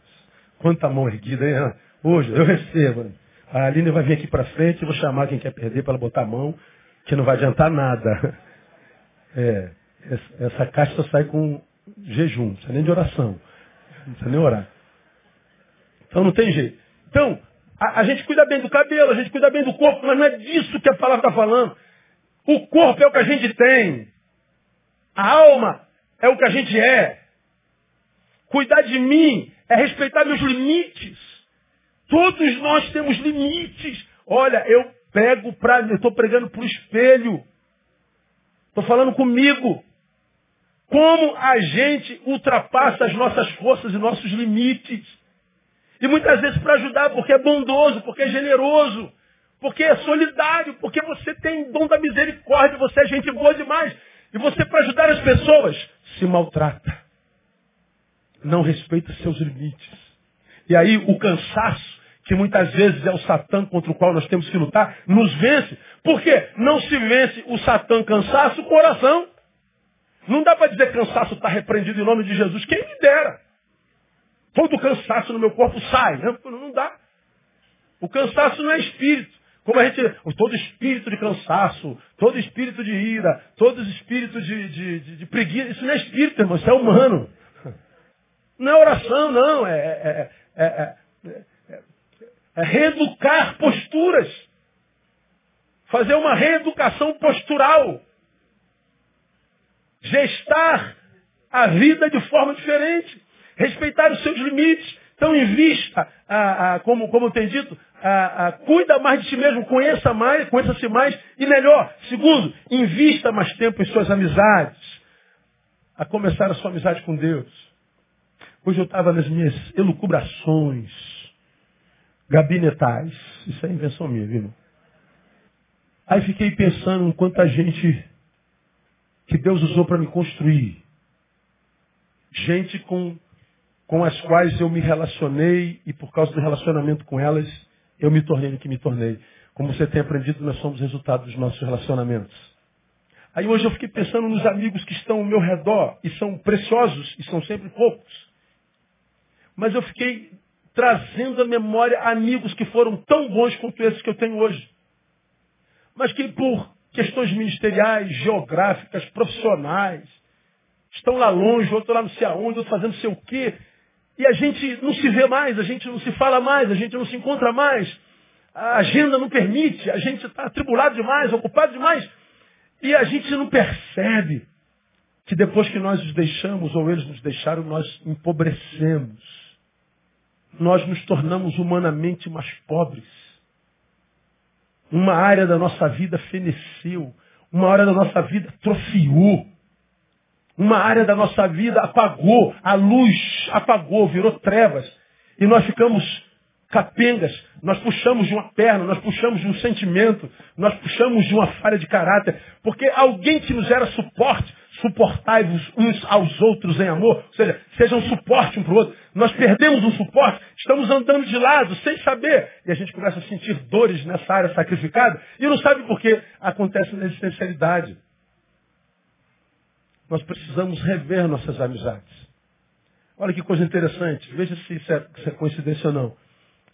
Speaker 1: Quanta mão erguida, hein? Hoje, eu recebo. A Aline vai vir aqui para frente, eu vou chamar quem quer perder para ela botar a mão, que não vai adiantar nada. É, essa caixa sai com jejum, não precisa nem de oração. Não precisa nem orar. Então não tem jeito. Então, a, a, gente cuida bem do cabelo, a gente cuida bem do corpo, mas não é disso que a palavra está falando. O corpo é o que a gente tem. A alma é o que a gente é. Cuidar de mim é respeitar meus limites. Todos nós temos limites. Olha, eu pego para. Eu estou pregando para o espelho. Estou falando comigo. Como a gente ultrapassa as nossas forças e nossos limites. E muitas vezes para ajudar, porque é bondoso, porque é generoso, porque é solidário, porque você tem dom da misericórdia, você é gente boa demais. E você, para ajudar as pessoas, se maltrata. Não respeita seus limites. E aí o cansaço, que muitas vezes é o Satã contra o qual nós temos que lutar, nos vence. Por quê? Não se vence o Satã cansaço com oração. Não dá para dizer cansaço está repreendido em nome de Jesus. Quem me dera. Todo cansaço no meu corpo sai. Não, não dá. O cansaço não é espírito. Como a gente, todo espírito de cansaço, todo espírito de ira, todo espírito de, de, de, de preguiça, isso não é espírito, irmão, isso é humano. Não é oração, não. É, é, é, é, é reeducar posturas. Fazer uma reeducação postural. Gestar a vida de forma diferente. Respeitar os seus limites. Então invista, a, a, como, como tem dito, a, cuida mais de si mesmo, conheça mais, conheça-se mais e melhor. Segundo, invista mais tempo em suas amizades. A começar a sua amizade com Deus. Hoje eu estava nas minhas elucubrações gabinetais. Isso é invenção minha, viu? Aí fiquei pensando em quanta gente que Deus usou para me construir. Gente com com as quais eu me relacionei e por causa do relacionamento com elas, eu me tornei o que me tornei. Como você tem aprendido, nós somos resultado dos nossos relacionamentos. Aí hoje eu fiquei pensando nos amigos que estão ao meu redor e são preciosos e são sempre poucos. Mas eu fiquei trazendo à memória amigos que foram tão bons quanto esses que eu tenho hoje. Mas que por questões ministeriais, geográficas, profissionais, estão lá longe, outro lá não sei aonde, outro fazendo sei o quê, e a gente não se vê mais, a gente não se fala mais, a gente não se encontra mais. A agenda não permite, a gente está atribulado demais, ocupado demais. E a gente não percebe que depois que nós os deixamos, ou eles nos deixaram, nós empobrecemos. Nós nos tornamos humanamente mais pobres. Uma área da nossa vida feneceu. Uma área da nossa vida atrofiou. Uma área da nossa vida apagou, a luz apagou, virou trevas. E nós ficamos capengas, nós puxamos de uma perna, nós puxamos de um sentimento, nós puxamos de uma falha de caráter, porque alguém que nos era suporte, suportai-vos uns aos outros em amor, ou seja, seja um suporte um para o outro. Nós perdemos um suporte, estamos andando de lado, sem saber, e a gente começa a sentir dores nessa área sacrificada, e não sabe por que acontece na existencialidade. Nós precisamos rever nossas amizades. Olha que coisa interessante. Veja se isso é, se é coincidência ou não.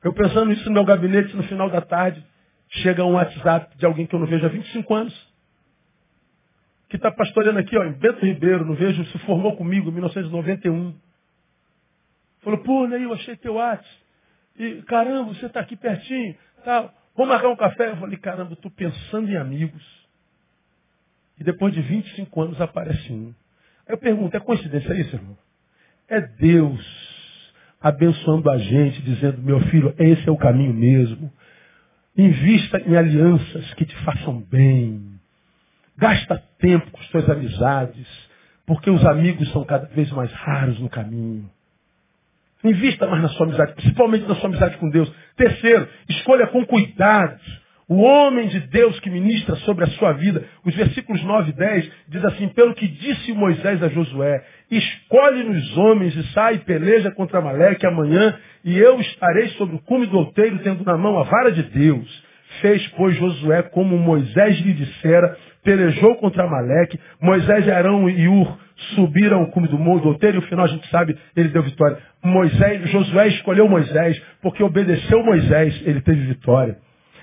Speaker 1: Eu pensando nisso no meu gabinete, no final da tarde, chega um WhatsApp de alguém que eu não vejo há 25 anos. que está pastoreando aqui, ó, em Bento Ribeiro, não vejo, se formou comigo em 1991. Falou, pô, Ney, eu achei teu WhatsApp. E, caramba, você está aqui pertinho. Tá, vamos marcar um café? Eu falei, caramba, estou pensando em amigos. E depois de 25 anos aparece um. Aí eu pergunto, é coincidência isso, irmão? É Deus abençoando a gente, dizendo, meu filho, esse é o caminho mesmo. Invista em alianças que te façam bem. Gasta tempo com suas amizades, porque os amigos são cada vez mais raros no caminho. Invista mais na sua amizade, principalmente na sua amizade com Deus. Terceiro, escolha com cuidado o homem de Deus que ministra sobre a sua vida. Os versículos 9 e 10 diz assim, pelo que disse Moisés a Josué, escolhe-nos homens e sai e peleja contra Maleque amanhã, e eu estarei sobre o cume do outeiro, tendo na mão a vara de Deus. Fez, pois, Josué como Moisés lhe dissera, pelejou contra Maleque, Moisés, Arão e Ur subiram o cume do do outeiro, e no final a gente sabe, ele deu vitória. Moisés, Josué escolheu Moisés, porque obedeceu Moisés, ele teve vitória.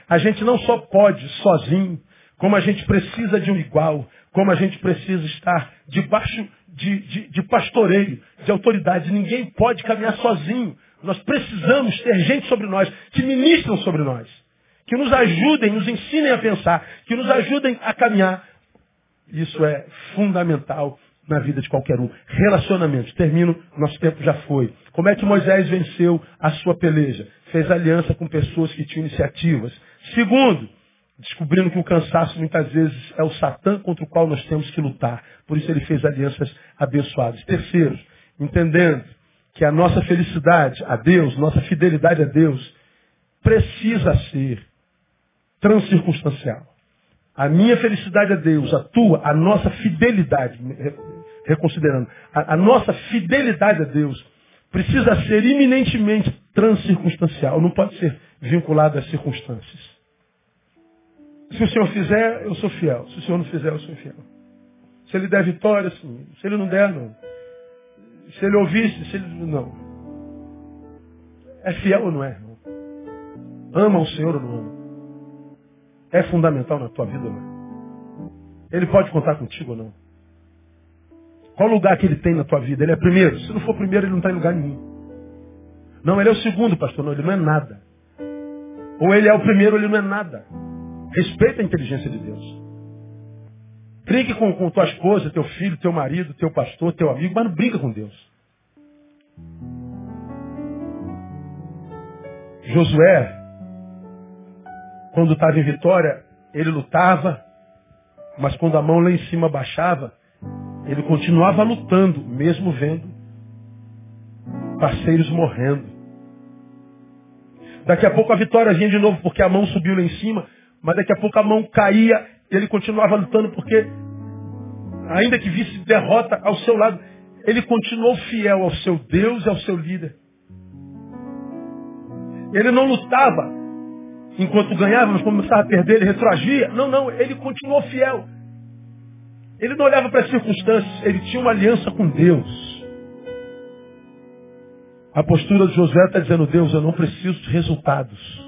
Speaker 1: A gente não só pode sozinho, como a gente precisa de um igual, como a gente precisa estar debaixo de, de, de pastoreio, de autoridade. Ninguém pode caminhar sozinho. Nós precisamos ter gente sobre nós, que ministram sobre nós, que nos ajudem, nos ensinem a pensar, que nos ajudem a caminhar. Isso é fundamental na vida de qualquer um. Relacionamentos. Termino, nosso tempo já foi. Como é que Moisés venceu a sua peleja? Fez aliança com pessoas que tinham iniciativas. Segundo, descobrindo que o cansaço muitas vezes é o Satã contra o qual nós temos que lutar. Por isso ele fez alianças abençoadas. Terceiro, entendendo que a nossa felicidade a Deus, nossa fidelidade a Deus, precisa ser transcircunstancial. A minha felicidade a Deus, a tua, a nossa fidelidade, reconsiderando, a, a nossa fidelidade a Deus precisa ser iminentemente transcircunstancial, não pode ser vinculado às circunstâncias. Se o Senhor fizer, eu sou fiel. Se o Senhor não fizer, eu sou fiel. Se ele der vitória, sim. Se ele não der, não. Se ele ouvisse, se ele. Não. É fiel ou não é, irmão? Ama o Senhor ou não ama? É fundamental na tua vida ou não? Ele pode contar contigo ou não? Qual lugar que ele tem na tua vida? Ele é primeiro? Se não for primeiro, ele não está em lugar nenhum. Não, ele é o segundo, pastor. Não, ele não é nada. Ou ele é o primeiro, ele não é nada. Respeita a inteligência de Deus. Brinque com, com tua esposa, teu filho, teu marido, teu pastor, teu amigo, mas não brinca com Deus. Josué, quando estava em vitória, ele lutava, mas quando a mão lá em cima baixava, ele continuava lutando, mesmo vendo parceiros morrendo. Daqui a pouco a vitória vinha de novo, porque a mão subiu lá em cima, mas daqui a pouco a mão caía, ele continuava lutando, porque, ainda que visse derrota ao seu lado, ele continuou fiel ao seu Deus e ao seu líder. Ele não lutava enquanto ganhava, mas começava a perder, ele retroagia. Não, não, ele continuou fiel. Ele não olhava para as circunstâncias, ele tinha uma aliança com Deus. A postura de José está dizendo, Deus, eu não preciso de resultados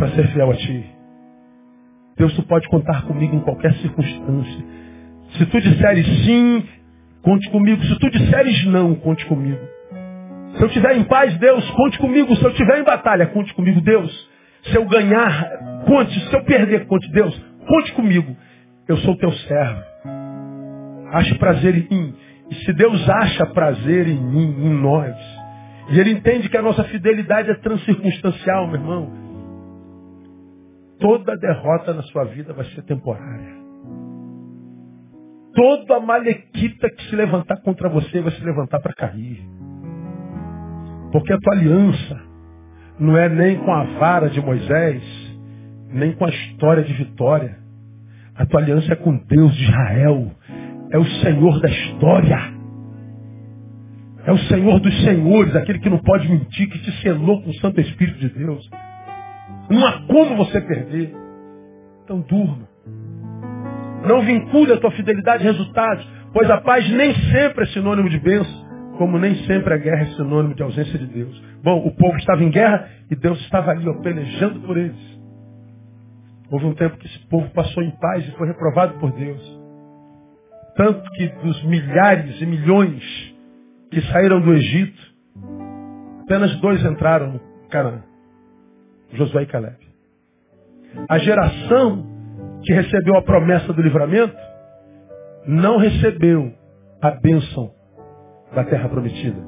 Speaker 1: para ser fiel a Ti. Deus, Tu pode contar comigo em qualquer circunstância. Se Tu disseres sim, conte comigo. Se Tu disseres não, conte comigo. Se eu estiver em paz, Deus, conte comigo. Se eu estiver em batalha, conte comigo, Deus. Se eu ganhar, conte. Se eu perder, conte, Deus. Conte comigo. Eu sou teu servo. Ache prazer em mim. E se Deus acha prazer em mim, em nós, e Ele entende que a nossa fidelidade é transcircunstancial, meu irmão, toda derrota na sua vida vai ser temporária. Toda malequita que se levantar contra você vai se levantar para cair. Porque a tua aliança não é nem com a vara de Moisés, nem com a história de vitória. A tua aliança é com Deus de Israel. É o Senhor da história. É o Senhor dos senhores, aquele que não pode mentir, que te selou com o Santo Espírito de Deus. Não há como você perder. Então durma. Não vincule a tua fidelidade a resultados, pois a paz nem sempre é sinônimo de bênção, como nem sempre a guerra é sinônimo de ausência de Deus. Bom, o povo estava em guerra e Deus estava ali, ó, pelejando por eles. Houve um tempo que esse povo passou em paz e foi reprovado por Deus. Tanto que dos milhares e milhões que saíram do Egito, apenas dois entraram no Canaã. Josué e Caleb. A geração que recebeu a promessa do livramento não recebeu a bênção da terra prometida.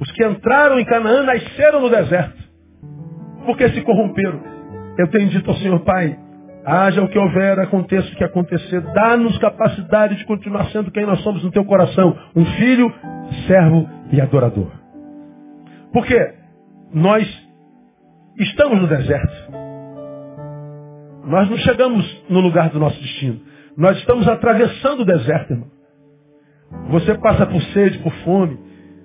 Speaker 1: Os que entraram em Canaã nasceram no deserto, porque se corromperam. Eu tenho dito ao Senhor Pai, haja o que houver, aconteça o que acontecer, dá-nos capacidade de continuar sendo quem nós somos no teu coração, um filho, servo e adorador. Porque nós estamos no deserto. Nós não chegamos no lugar do nosso destino. Nós estamos atravessando o deserto, irmão. Você passa por sede, por fome.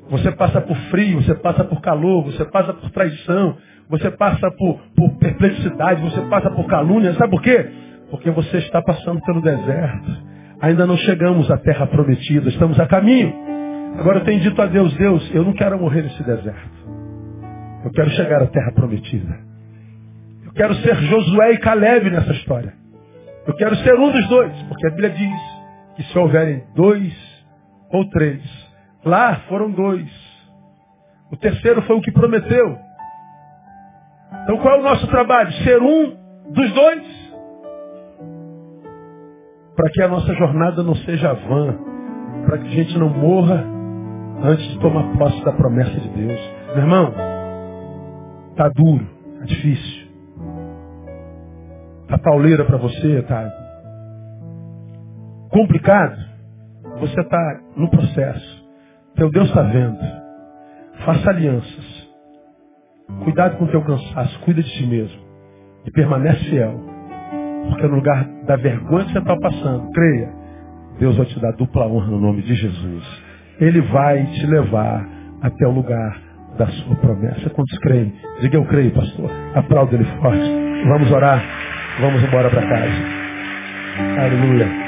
Speaker 1: Você passa por frio, você passa por calor, você passa por traição, você passa por, por perplexidade, você passa por calúnia. Sabe por quê? Porque você está passando pelo deserto. Ainda não chegamos à terra prometida, estamos a caminho. Agora eu tenho dito a Deus, Deus, eu não quero morrer nesse deserto. Eu quero chegar à terra prometida. Eu quero ser Josué e Caleb nessa história. Eu quero ser um dos dois, porque a Bíblia diz que se houverem dois ou três, lá foram dois. O terceiro foi o que prometeu. Então qual é o nosso trabalho? Ser um dos dois. Para que a nossa jornada não seja vã. Para que a gente não morra antes de tomar posse da promessa de Deus. Meu irmão, tá duro, tá difícil. Tá pauleira para você, tá complicado. Você está no processo. Teu Deus está vendo. Faça alianças. Cuidado com o teu cansaço, cuida de si mesmo. E permanece fiel. Porque no lugar da vergonha que você está passando, creia, Deus vai te dar dupla honra no nome de Jesus. Ele vai te levar até o lugar da sua promessa. Quantos creem? Diga eu creio, pastor. Aplauda ele forte. Vamos orar. Vamos embora para casa. Aleluia.